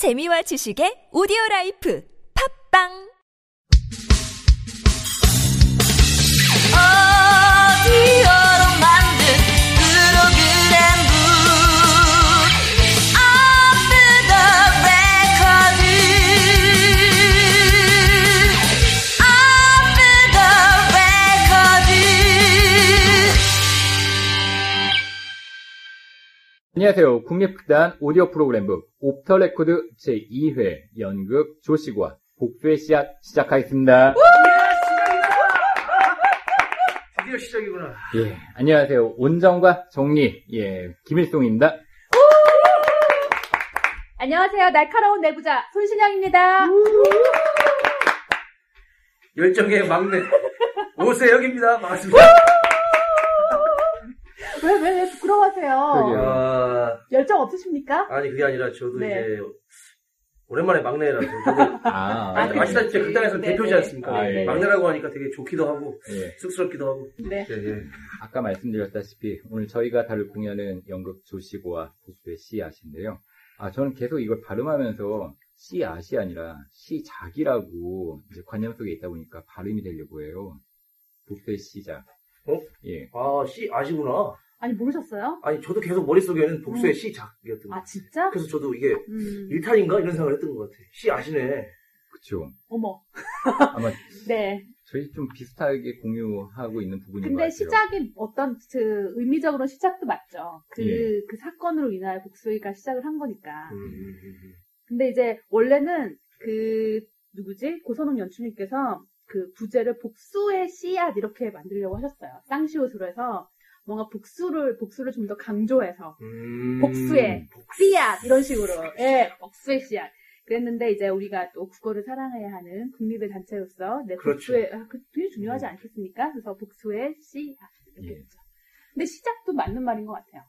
재미와 지식의 오디오 라이프. 팝빵 안녕하세요. 국립극단 오디오 프로그램북 off the record 제2회 연극 조씨고아 복수의 씨앗 시작하겠습니다. 드디어 시작이구나. 예, 안녕하세요. 온정과 정리, 예, 김일송입니다. 안녕하세요. 날카로운 내부자 손신영입니다. 열정의 막내 오세혁입니다. 반갑습니다. 왜, 왜, 왜 부끄러워하세요? 아, 열정 없으십니까? 아니 그게 아니라 저도 네. 이제 오랜만에 막내라서 저도 아, 아, 예, 아시다시피 극단에서 네, 대표지 네. 않습니까? 아, 예. 막내라고 하니까 되게 좋기도 하고 예. 쑥스럽기도 하고. 네. 예, 예. 아까 말씀드렸다시피 오늘 저희가 다룰 공연은 연극 조시고와 복수의 씨앗인데요. 아, 저는 계속 이걸 발음하면서 씨앗이 아니라 씨작이라고 이제 관념 속에 있다 보니까 발음이 되려고 해요. 복수의 씨작. 어? 예. 아, 씨 아시구나. 아니, 모르셨어요? 아니 저도 계속 머릿속에는 복수의 시작이었던 아, 거예요. 진짜? 그래서 저도 이게 음, 일탄인가 이런 생각을 했던 것 같아요. 씨 아시네. 그쵸. 어머. 아마 네. 저희 좀 비슷하게 공유하고 있는 부분인 것 근데 같아요. 시작이 어떤, 그, 의미적으로 시작도 맞죠. 그, 예. 그 사건으로 인하여 복수이가 시작을 한 거니까. 음, 음, 음. 근데 이제, 원래는 그, 누구지? 고선홍 연출님께서 그 부제를 복수의 씨앗 이렇게 만들려고 하셨어요. 쌍시옷으로 해서 뭔가 복수를, 복수를 좀 더 강조해서. 음. 복수의 씨앗 이런 식으로 예 복수의 씨앗 그랬는데 이제 우리가 또 국어를 사랑해야 하는 국립의 단체로서 네, 그렇죠. 복수의 아, 그 되게 중요하지 않겠습니까? 그래서 복수의 씨앗 이렇게 예. 했죠. 근데 시작도 맞는 말인 것 같아요.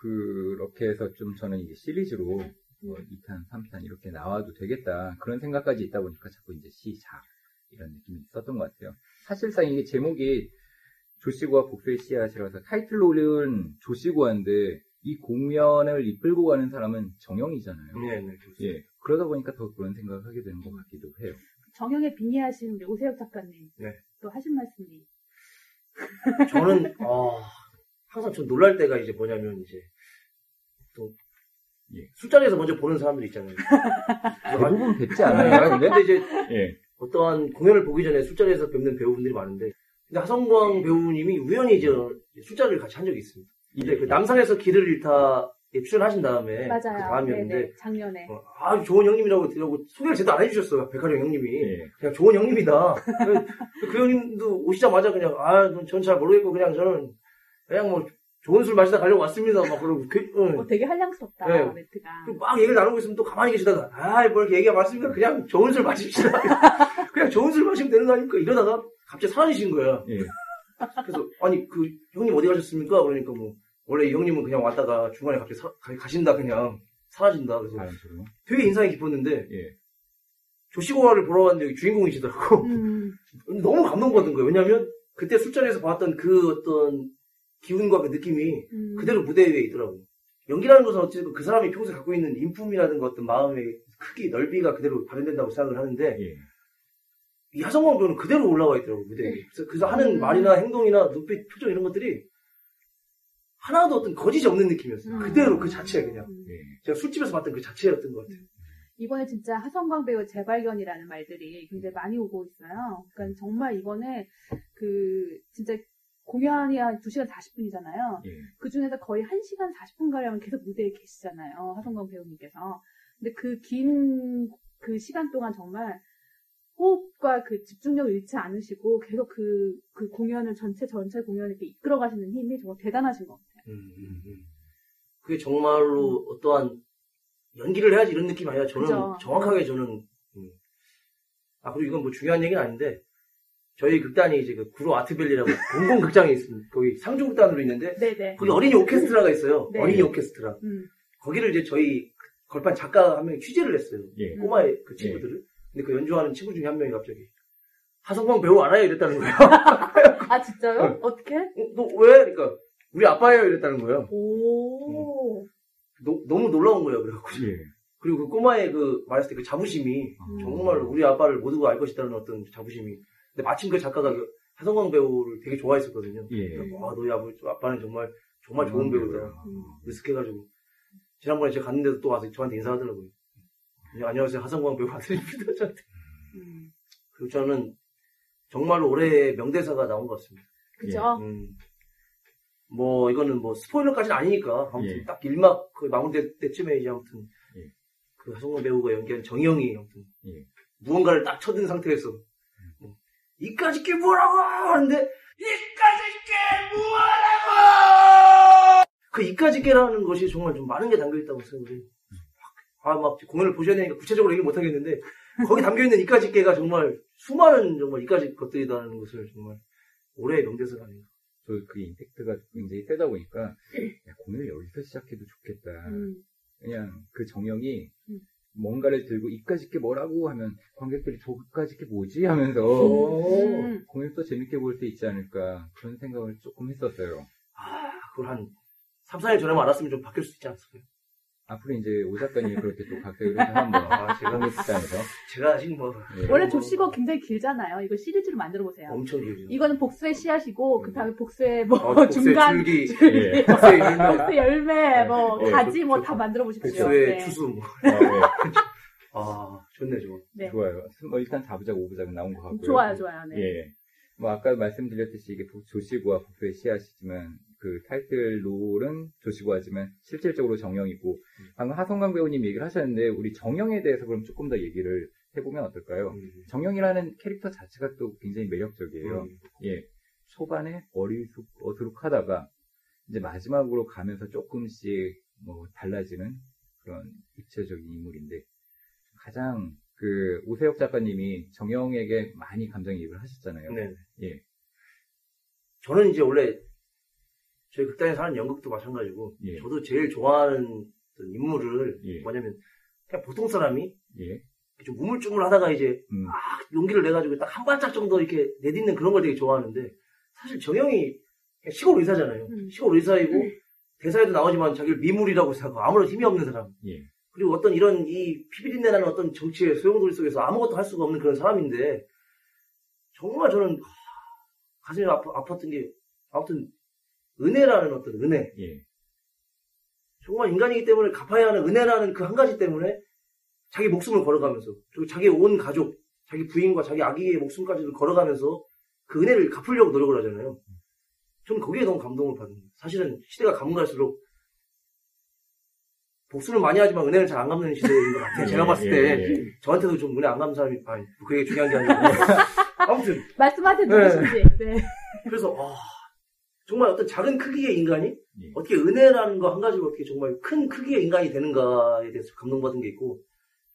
그렇게 해서 좀 저는 이게 시리즈로 뭐 2탄, 3탄 이렇게 나와도 되겠다 그런 생각까지 있다 보니까 자꾸 이제 시작 이런 느낌이 있었던 것 같아요. 사실상 이게 제목이 조시고와 복수의 씨앗이라서 타이틀로는 조시고한데 이 공연을 이끌고 가는 사람은 정영이잖아요. 네, 네. 그렇습니다. 예. 그러다 보니까 더 그런 생각을 하게 되는 것 같기도 해요. 정영에 빙의하신 우리 오세혁 작가님 네. 또 하신 말씀이 저는 아, 항상 좀 놀랄 때가 이제 뭐냐면 이제 또 예. 술자리에서 먼저 보는 사람들 있잖아요. 대부분 뵙지 않아요, 근데? 근데 이제 예. 어떠한 공연을 보기 전에 술자리에서 뵙는 배우분들이 많은데 근데 하성광 배우님이 우연히 이제 술자리를 같이 한 적이 있습니다. 근데 그 남산에서 길을 잃다 에 출연하신 다음에 그 맞아요. 다음이었는데 네네, 작년에 어, 아주 좋은 형님이라고 들고 소개를 제대로 안 해주셨어요. 백화점 형님이 예. 그냥 좋은 형님이다. 그, 그 형님도 오시자마자 그냥 아전 잘 모르겠고 그냥 저는 그냥 뭐 좋은 술 마시다 가려고 왔습니다. 막 그러고 그, 응. 어, 되게 한량스럽다 네. 멘트가 그리고 막 얘기를 나누고 있으면 또 가만히 계시다가 아이 뭐 이렇게 얘기가 많습니까? 그냥 좋은 술 마십시다. 그냥 좋은 술 마시면 되는 거 아닙니까? 이러다가 갑자기 사라지신 거야. 예. 그래서 아니 그 형님 어디 가셨습니까? 그러니까 뭐 원래 이 형님은 그냥 왔다가 중간에 갑자기 사- 가- 가신다 그냥 사라진다. 그래서 바람처럼. 되게 인상이 깊었는데 예. 조시고화를 보러 왔는데 여기 주인공이시더라고. 음, 너무 감동받은 거예요. 왜냐면 그때 술자리에서 봤던 그 어떤 기운과 그 느낌이 음. 그대로 무대 위에 있더라고. 연기라는 것은 어쨌든 그 사람이 평소에 갖고 있는 인품이라든가 어떤 마음의 크기, 넓이가 그대로 발현된다고 생각을 하는데 예. 이 하성광 배우는 그대로 올라와 있더라고 무대 위에. 그래서 그래서 하는 음. 말이나 행동이나 눈빛, 표정 이런 것들이 하나도 어떤 거짓이 없는 느낌이었어요. 음. 그대로 그 자체 그냥. 음. 예. 제가 술집에서 봤던 그 자체였던 것 같아요. 이번에 진짜 하성광 배우 재발견이라는 말들이 굉장히 많이 오고 있어요. 그러니까 정말 이번에 그 진짜 공연이 한 2시간 40분이잖아요. 예. 그 중에서 거의 1시간 40분가량은 계속 무대에 계시잖아요. 하성광 배우님께서. 근데 그 긴그 시간 동안 정말 호흡과 그 집중력을 잃지 않으시고 계속 그, 그 공연을 전체 전체 공연을 이렇게 이끌어 가시는 힘이 정말 대단하신 것 같아요. 음, 음, 음. 그게 정말로 어떠한 연기를 해야지 이런 느낌이 아니라 저는 그죠. 정확하게 저는 음. 아 그리고 이건 뭐 중요한 얘기는 아닌데 저희 극단이 이제 그 구로 아트밸리라고 공공 극장에 있습니다. 거기 상주 극단으로 있는데 네네. 거기 어린이 오케스트라가 있어요. 네. 어린이 오케스트라. 음. 거기를 이제 저희 걸판 작가 한 명이 취재를 했어요. 예. 꼬마의 음. 그 친구들을. 근데 그 연주하는 친구 중에 한 명이 갑자기 하성광 배우 알아요? 이랬다는 거예요. 아, 진짜요? 어. 어떻게? 어, 너 왜? 그러니까 우리 아빠예요 이랬다는 거예요. 오. 노- 너무 놀라운 거예요. 그래갖고 예. 그리고 그 꼬마의 그 말했을 때 그 자부심이 음. 정말 우리 아빠를 모두가 알 것이다는 어떤 자부심이. 근데 마침 그 작가가 그 하성광 배우를 되게 좋아했었거든요. 예. 그래서 와 너희 아버지 아빠는 정말 정말 좋은 배우다. 음. 으쓱해가지고 지난번에 제가 갔는데도 또 와서 저한테 인사하더라고요. 네, 안녕하세요 하성광 배우 아들입니다. 저한테. 음. 그리고 저는 정말로 올해 명대사가 나온 것 같습니다. 그죠? 음. 뭐 이거는 뭐 스포일러까지는 아니니까 아무튼 예. 딱 1막 그 마무리 때쯤에 이제 아무튼 예. 그 하성광 배우가 연기한 정영이 아무튼 예. 무언가를 딱 쳐든 상태에서 뭐, 이까짓 게 뭐라고 하는데 이까짓 게 뭐라고 그 이까짓 게라는 것이 정말 좀 많은 게 담겨 있다고 생각해요. 아막 공연을 보셔야 되니까 구체적으로 얘기 못 하겠는데 거기 담겨 있는 이까짓 게가 정말 수많은 정말 이까짓 것들이라는 것을 정말 올해의 명대사가 아닌가. 저그 임팩트가 굉장히 세다 보니까 야, 공연을 여기서 시작해도 좋겠다. 음. 그냥 그 정영이 음. 뭔가를 들고 이까짓 게 뭐라고 하면 관객들이 저까짓 게 뭐지 하면서 음. 공연 또 재밌게 볼 수 있지 않을까 그런 생각을 조금 했었어요. 아, 그걸 한 3, 4일 전에만 알았으면 좀 바뀔 수 있지 않았을까요? 앞으로 이제 오 작가님이 그렇게 또 각색을 해서 한번 아, 제가- 공연식장에서 제가 아직 뭐 예. 원래 조시고 굉장히 길잖아요. 이거 시리즈로 만들어 보세요. 엄청 길죠. 이거는 복수의 씨앗이고 그 다음에 복수의 뭐 어, 복수의 중간 줄기, 예. 복수의 열매, 복수의 열매, 뭐 예, 가지 뭐 복- 다 만들어 보십시오. 복수의 네. 추수. 뭐. 어, 아, 좋네, 좋아. 네. 예. 좋아요. 뭐 일단 4부작, 5부작은 나온 것 같고요. 좋아요, 좋아요. 네. 예. 뭐 아까 말씀드렸듯이 이게 복- 조시구와 복수의 씨앗이지만 그 타이틀 롤은 조시구하지만 실질적으로 정영이고 방금 하성광 배우님 얘기를 하셨는데 우리 정영에 대해서 그럼 조금 더 얘기를 해보면 어떨까요? 음. 정영이라는 캐릭터 자체가 또 굉장히 매력적이에요. 음. 예. 초반에 어리숙, 어수룩하다가 이제 마지막으로 가면서 조금씩 뭐 달라지는 그런 입체적인 인물인데 가장 그 오세혁 작가님이 정영에게 많이 감정이입을 하셨잖아요. 네. 예. 저는 이제 원래 저희 극단에 사는 연극도 마찬가지고 예. 저도 제일 좋아하는 어떤 인물을 예. 뭐냐면 그냥 보통 사람이 예. 좀 우물쭈물 하다가 이제 음. 용기를 내가지고 딱 한 발짝 정도 이렇게 내딛는 그런 걸 되게 좋아하는데 사실 정영이 시골 의사잖아요. 음. 시골 의사이고 대사에도 나오지만 자기를 미물이라고 생각하고 아무런 힘이 없는 사람. 예. 그리고 어떤 이런 이 피비린내 나는 어떤 정치의 소용돌이 속에서 아무것도 할 수가 없는 그런 사람인데 정말 저는 하, 가슴이 아파, 아팠던 게 아무튼 은혜라는 어떤 은혜 예. 정말 인간이기 때문에 갚아야 하는 은혜라는 그 한 가지 때문에 자기 목숨을 걸어가면서 그리고 자기 온 가족 자기 부인과 자기 아기의 목숨까지도 걸어가면서 그 은혜를 갚으려고 노력을 하잖아요 저는 거기에 너무 감동을 받습니다 사실은 시대가 가면 갈수록 복수를 많이 하지만 은혜를 잘 안 갚는 시대인 것 같아요 제가 예, 봤을 예, 때 예. 저한테도 좀 은혜 안 갚는 사람이 아니 그게 중요한 게 아니고 아무튼 말씀하세요, 네. 누구신지. 네. 그래서 아, 정말 어떤 작은 크기의 인간이 예. 어떻게 은혜라는 거 한 가지로 어떻게 정말 큰 크기의 인간이 되는가에 대해서 감동받은 게 있고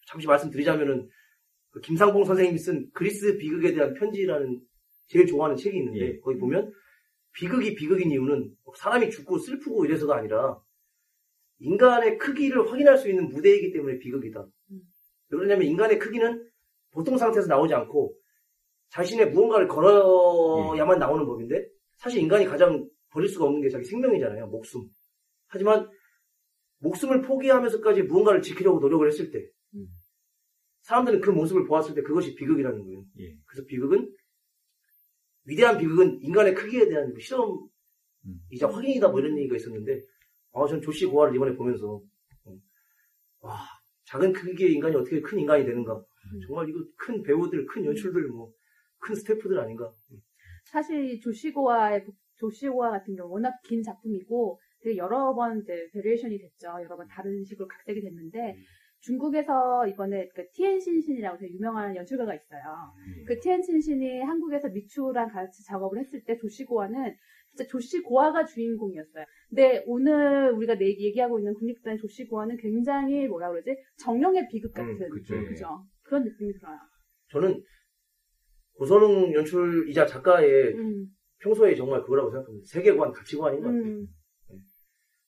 잠시 말씀드리자면은 그 김상봉 선생님이 쓴 그리스 비극에 대한 편지라는 제일 좋아하는 책이 있는데 예. 거기 보면 비극이 비극인 이유는 사람이 죽고 슬프고 이래서가 아니라 인간의 크기를 확인할 수 있는 무대이기 때문에 비극이다. 음. 왜 그러냐면 인간의 크기는 보통 상태에서 나오지 않고 자신의 무언가를 걸어야만 나오는 법인데 사실 인간이 가장 버릴 수가 없는 게 자기 생명이잖아요. 목숨. 하지만 목숨을 포기하면서까지 무언가를 지키려고 노력을 했을 때 음. 사람들은 그 모습을 보았을 때 그것이 비극이라는 거예요. 예. 그래서 비극은 위대한 비극은 인간의 크기에 대한 그 실험이자 음. 확인이다 뭐 이런 얘기가 있었는데 아, 전 조씨 고아를 이번에 보면서 어, 와 작은 크기의 인간이 어떻게 큰 인간이 되는가 음. 정말 이거 큰 배우들 큰 연출들 뭐 큰 스태프들 아닌가 사실 조씨고아의 조씨고아 같은 경우 워낙 긴 작품이고 되게 여러 번 이제 variation이 됐죠. 여러 번 다른 식으로 각색이 됐는데 중국에서 이번에 그 티엔신신이라고 되게 유명한 연출가가 있어요. 예. 그 티엔신신이 한국에서 미추랑 같이 작업을 했을 때 조씨고아는 진짜 조시고아가 주인공이었어요. 근데 오늘 우리가 내- 얘기하고 있는 국립단의 조시고아는 굉장히 뭐라 그러지 정령의 비극 같은 음, 그쵸. 그죠? 그런 느낌이 들어요. 저는 고선웅 연출이자 작가의 음, 평소에 정말 그거라고 생각합니다 세계관 가치관인 것 같아요 음,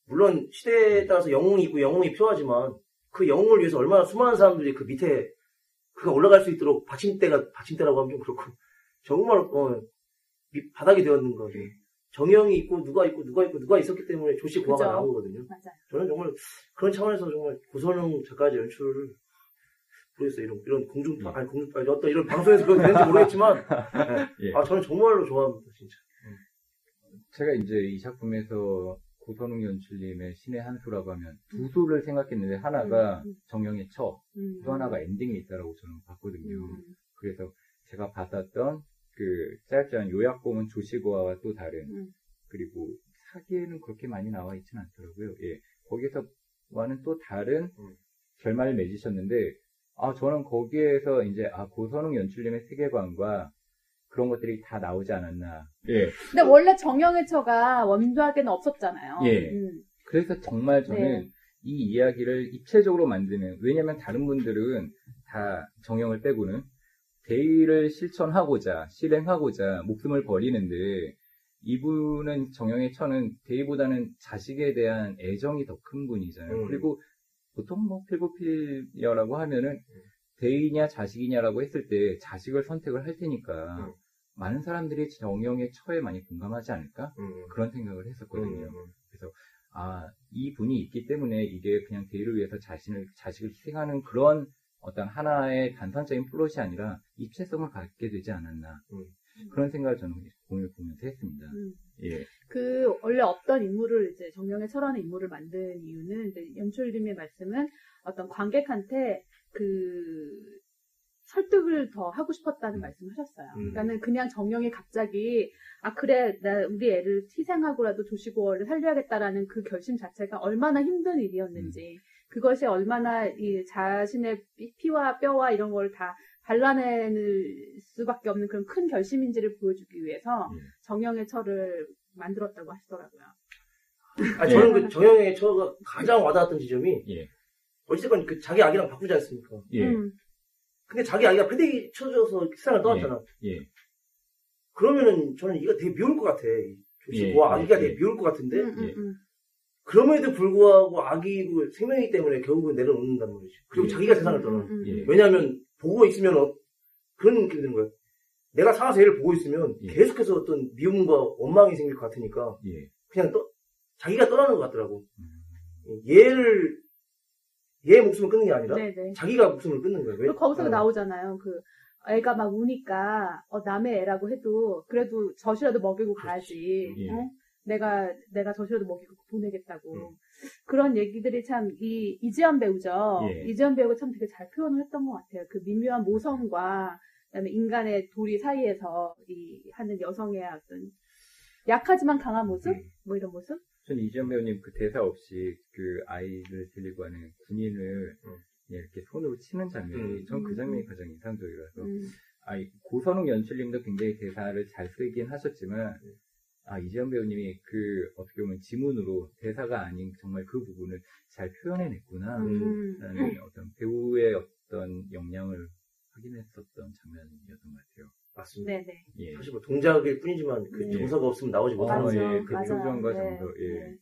물론 시대에 따라서 영웅이 있고 영웅이 필요하지만 그 영웅을 위해서 얼마나 수많은 사람들이 그 밑에 그가 올라갈 수 있도록 받침대가 받침대라고 하면 좀 그렇고 정말 어, 밑- 바닥이 되었는 거죠. 정영이 있고 누가 있고 누가 있고 누가 있었기 때문에 조씨 고아가 거거든요. 맞아요. 저는 정말 그런 차원에서 정말 고선웅 작가의 연출을 모르겠어요. 이런 이런 공중 예. 아니 공중 아니 어떤 이런 방송에서 그런 되는지 모르겠지만 예. 아 저는 정말로 좋아합니다 진짜. 제가 이제 이 작품에서 고선웅 연출님의 신의 한 수라고 하면 두 수를 생각했는데 하나가 음, 음. 정영의 처, 음. 또 하나가 엔딩에 있다라고 저는 봤거든요. 음. 그래서 제가 받았던 그 짧지 않은 요약본은 조시고아와 또 다른 음. 그리고 사기에는 그렇게 많이 나와 있지는 않더라고요. 예. 거기서 와는 또 다른 음. 결말을 맺으셨는데 아 저는 거기에서 이제 아 고선웅 연출님의 세계관과 그런 것들이 다 나오지 않았나. 예. 근데 원래 정영의 처가 원작에는 없었잖아요. 예. 음. 그래서 정말 저는 네. 이 이야기를 입체적으로 만드는 왜냐면 다른 분들은 다 정형을 빼고는 대의를 실천하고자 실행하고자 목숨을 버리는데 이분은 정형의 처는 대의보다는 자식에 대한 애정이 더 큰 분이잖아요. 음. 그리고 보통 뭐 필고필이라고 하면은 대의냐 자식이냐라고 했을 때 자식을 선택을 할 테니까 음. 많은 사람들이 정형의 처에 많이 공감하지 않을까 음. 그런 생각을 했었거든요. 음. 아, 이 분이 있기 때문에 이게 그냥 대의를 위해서 자신을, 자식을 희생하는 그런 어떤 하나의 단선적인 플롯이 아니라 입체성을 갖게 되지 않았나. 음. 그런 생각을 저는 공연을 보면서 했습니다. 음. 예. 그 원래 없던 인물을 이제 정영의 처라는 인물을 만든 이유는 이제 연출님의 말씀은 어떤 관객한테 그 설득을 더 하고 싶었다는 음. 말씀을 하셨어요. 음. 그러니까는 그냥 정영이 갑자기 아 그래 나 우리 애를 희생하고라도 조씨고아를 살려야겠다라는 그 결심 자체가 얼마나 힘든 일이었는지 그것이 얼마나 이 자신의 피- 피와 뼈와 이런 걸 다 발라낼 수밖에 없는 그런 큰 결심인지를 보여주기 위해서 예. 정영의 철을 만들었다고 하시더라고요. 아 저는 그 정영의 처가 가장 와닿았던 지점이 예. 어쨌건 그 자기 아기랑 바꾸지 않습니까? 예. 음, 근데 자기 아기가 패대기 쳐져서 세상을 떠났잖아. 예. 그러면은 저는 이거 되게 미울 것 같아. 예, 와 예, 아기가 예. 되게 미울 것 같은데 음, 음, 예. 음. 그럼에도 불구하고 아기고 생명이기 때문에 결국은 내려놓는단 말이지. 그리고 예. 자기가 세상을 떠나. 음, 음, 예. 왜냐하면 보고 있으면 어- 그런 느낌이 드는 거야. 내가 살아서 얘를 보고 있으면 예. 계속해서 어떤 미움과 원망이 생길 것 같으니까 예. 그냥 떠, 자기가 떠나는 것 같더라고. 음. 얘를 얘의 목숨을 끊는 게 아니라 네네. 자기가 목숨을 끊는 거야. 왜? 그리고 거기서 어. 나오잖아요. 그 애가 막 우니까 어, 남의 애라고 해도 그래도 젖이라도 먹이고 가야지. 예. 어? 내가 내가 젖이라도 먹이고 보내겠다고 음. 그런 얘기들이 참 이 이지연 배우죠. 예. 이지연 배우가 참 되게 잘 표현을 했던 것 같아요. 그 미묘한 모성과 그다음에 인간의 도리 사이에서 이 하는 여성의 어떤 약하지만 강한 모습 음. 뭐 이런 모습. 전 이지연 배우님 그 대사 없이 그 아이를 데리고 가는 군인을 음. 그냥 이렇게 손으로 치는 장면이 음. 전그 장면이 가장 인상적이라서 음. 아이, 고선웅 연출님도 굉장히 대사를 잘 쓰긴 하셨지만, 아, 이지연 배우님이 그, 어떻게 보면 지문으로 대사가 아닌 정말 그 부분을 잘 표현해냈구나. 음. 라는 어떤 배우의 어떤 역량을 확인했었던 장면이었던 것 같아요. 맞습니다. 네네. 예. 사실 뭐 동작일 뿐이지만 그 네. 정서가 없으면 나오지 어, 못하는 예, 그 맞아. 표정과 네, 정서, 예. 네.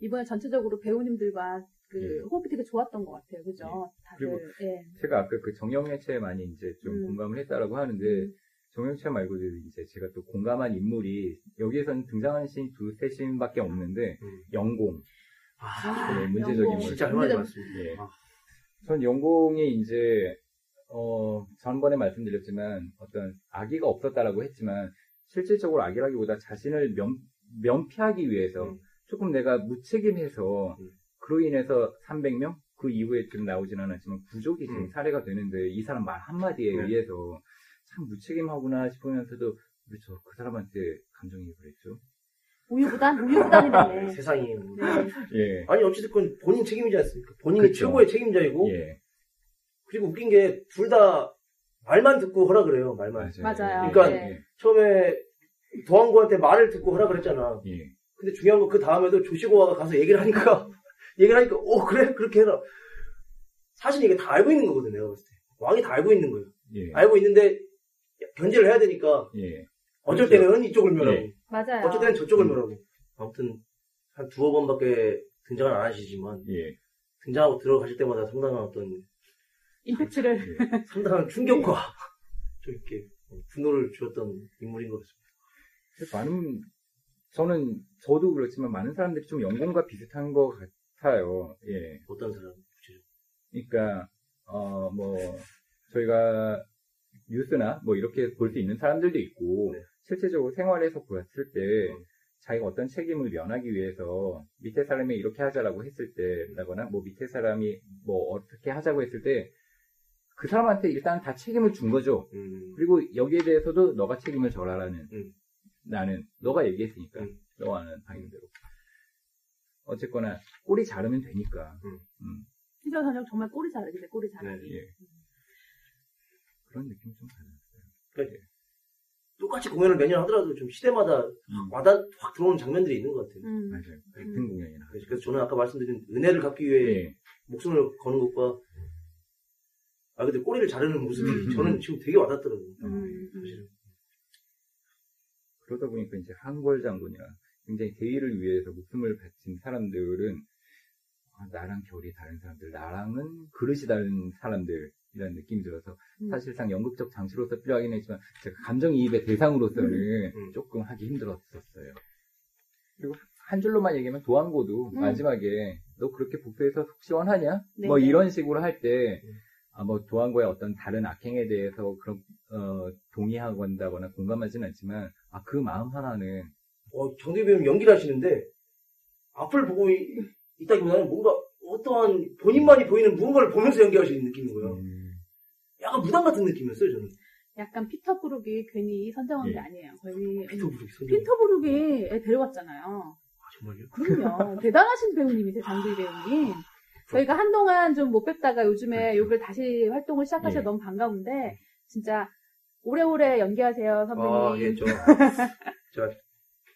이번에 전체적으로 배우님들과 그 예. 호흡이 되게 좋았던 것 같아요. 그죠? 다들. 그리고 예. 제가 아까 그 정영애체 많이 이제 좀 음. 공감을 했다라고 하는데, 음. 정영채 말고도 이제 제가 또 공감한 인물이, 여기에서는 등장하는 씬 두세 씬밖에 없는데, 음. 영공. 아, 네, 문제적인 영공. 물. 진짜 문제적- 많습니다. 예. 아. 전 영공이 이제 어 전번에 말씀드렸지만 어떤 아기가 없었다라고 했지만 실질적으로 아기라기보다 자신을 면, 면피하기 위해서 음. 조금 내가 무책임해서 음. 그로 인해서 300명 그 이후에 좀 나오진 않았지만 부족이 지금 음. 사례가 되는데 이 사람 말 한마디에 네. 의해서 참 무책임하구나 싶으면서도 왜 저 그 사람한테 감정이입을 했죠? 우유부단? 우유부단이네. 세상이. 네. 예. 아니 어찌됐건 본인 책임이지 않습니까? 본인이 그쵸. 최고의 책임자이고 예. 그리고 웃긴 게 둘 다 말만 듣고 허락을 해요. 말만. 맞아요. 맞아요. 그러니까 네. 처음에 도항구한테 말을 듣고 허락을 했잖아. 예. 예. 근데 중요한 건 그 다음에도 조시고가 가서 얘기를 하니까 얘기를 하니까 오 그래 그렇게 해라. 사실 이게 다 알고 있는 거거든 내가 봤을 때. 왕이 다 알고 있는 거예요. 예. 알고 있는데 견제를 해야 되니까 예. 어쩔 그렇죠. 때는 이쪽을 멸하고 예. 맞아요. 어쩔 때는 저쪽을 음. 멸하고 아무튼 한 두어 번밖에 등장을 안 하시지만 예. 등장하고 들어가실 때마다 상당한 어떤 임팩트를. 예. 상당한 충격과 좀 이렇게 분노를 주었던 인물인 것 같습니다. 많은 저는 저도 그렇지만 많은 사람들이 좀 연공과 비슷한 것 같아요. 예. 어떤 사람 구체적으로? 그러니까 어 뭐 저희가 뉴스나 뭐 이렇게 볼 수 있는 사람들도 있고 네. 실제적으로 생활에서 보았을 때 음. 자기가 어떤 책임을 면하기 위해서 밑에 사람이 이렇게 하자라고 했을 때라거나 뭐 밑에 사람이 뭐 어떻게 하자고 했을 때 그 사람한테 일단 다 책임을 준 거죠. 음, 그리고 여기에 대해서도 너가 책임을 져라라는 음. 나는 너가 얘기했으니까 음. 너가 아는 방향대로 어쨌거나 꼬리 자르면 되니까 음. 음, 시저 저녁 정말 꼬리 자르기 돼 꼬리 네, 자르기. 예. 그런 느낌 좀 받았어요. 그러니까 똑같이 공연을 매년 하더라도 좀 시대마다 음. 와닿 확 들어오는 장면들이 있는 것 같아요. 음. 맞아요. 같은 음. 공연이나. 그래서 저는 아까 말씀드린 은혜를 갚기 위해 예. 목숨을 거는 것과 아 근데 꼬리를 자르는 모습이 음. 저는 지금 되게 와닿더라고요. 음, 음. 사실은. 그러다 보니까 이제 한벌 장군이나 굉장히 대의를 위해서 목숨을 바친 사람들은 아, 나랑 결이 다른 사람들, 나랑은 그릇이 다른 사람들 이라는 느낌이 들어서 음. 사실상 연극적 장치로서 필요하긴 했지만 제가 감정이입의 대상으로서는 음. 조금 하기 힘들었었어요. 그리고 한 줄로만 얘기하면 도안고도 음. 마지막에 너 그렇게 복수해서 속 시원하냐? 네, 뭐 네. 이런 식으로 할때 음. 아, 뭐 도안고의 어떤 다른 악행에 대해서 그런 어, 동의한다거나 공감하지는 않지만 아, 그 마음 하나는 어, 정대 배우님 연기를 하시는데 앞을 보고 이- 있다기보다는 뭔가 어떠한 본인만이 보이는 무언가를 보면서 연기하시는 느낌인 거예요. 음, 약간 무당 같은 느낌이었어요, 저는. 약간 피터 브룩이 괜히 선정한 게 예. 아니에요. 거의 피터 브룩이 선생님. 피터 브룩이 애 데려왔잖아요. 아, 정말요? 그럼요. 대단하신 배우님이세요, 장두이 배우님. 저희가 한동안 좀 못 뵙다가 요즘에 그렇죠. 욕을 다시 활동을 시작하셔서 예. 너무 반가운데, 진짜 오래오래 연기하세요, 선배님. 아, 예, 저, 저,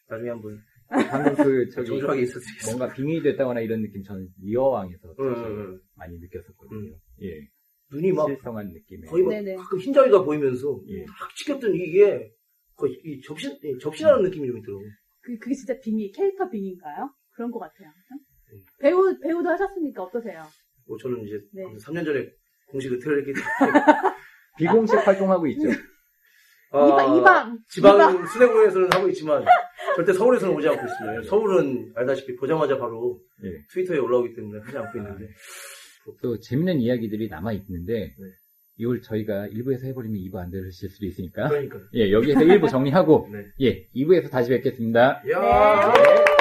나중에 한번 방금 그 저기 정중하게 있었겠습니다. 뭔가 빙의 됐다거나 이런 느낌 저는 리어왕에서 응, 사실 응, 응. 많이 느꼈었거든요. 예, 눈이 막 실성한 느낌에 거의 막 네네. 가끔 흰자위가 보이면서 예. 탁 찍혔던 이게 거의 이 접신, 예, 접신하는 느낌이 좀 있더라고요. 그, 그게 진짜 빙의, 캐릭터 빙의인가요? 그런 것 같아요. 음. 배우, 배우도 하셨으니까 어떠세요? 뭐 저는 이제 네. 3년 전에 공식 은퇴를 했기 때문에 비공식 활동하고 있죠. 아, 이방, 이방. 지방 이방. 수뇌부에서는 하고 있지만 절대 서울에서는 오지 않고 있습니다. 서울은 알다시피 보자마자 바로 예. 트위터에 올라오기 때문에 하지 않고 아, 있는데 또 재밌는 이야기들이 남아 있는데 네. 이걸 저희가 1부에서 해버리면 2부 안 들으실 수도 있으니까 그러니까 예 여기에서 1부 정리하고 네. 예 2부에서 다시 뵙겠습니다. 야 네.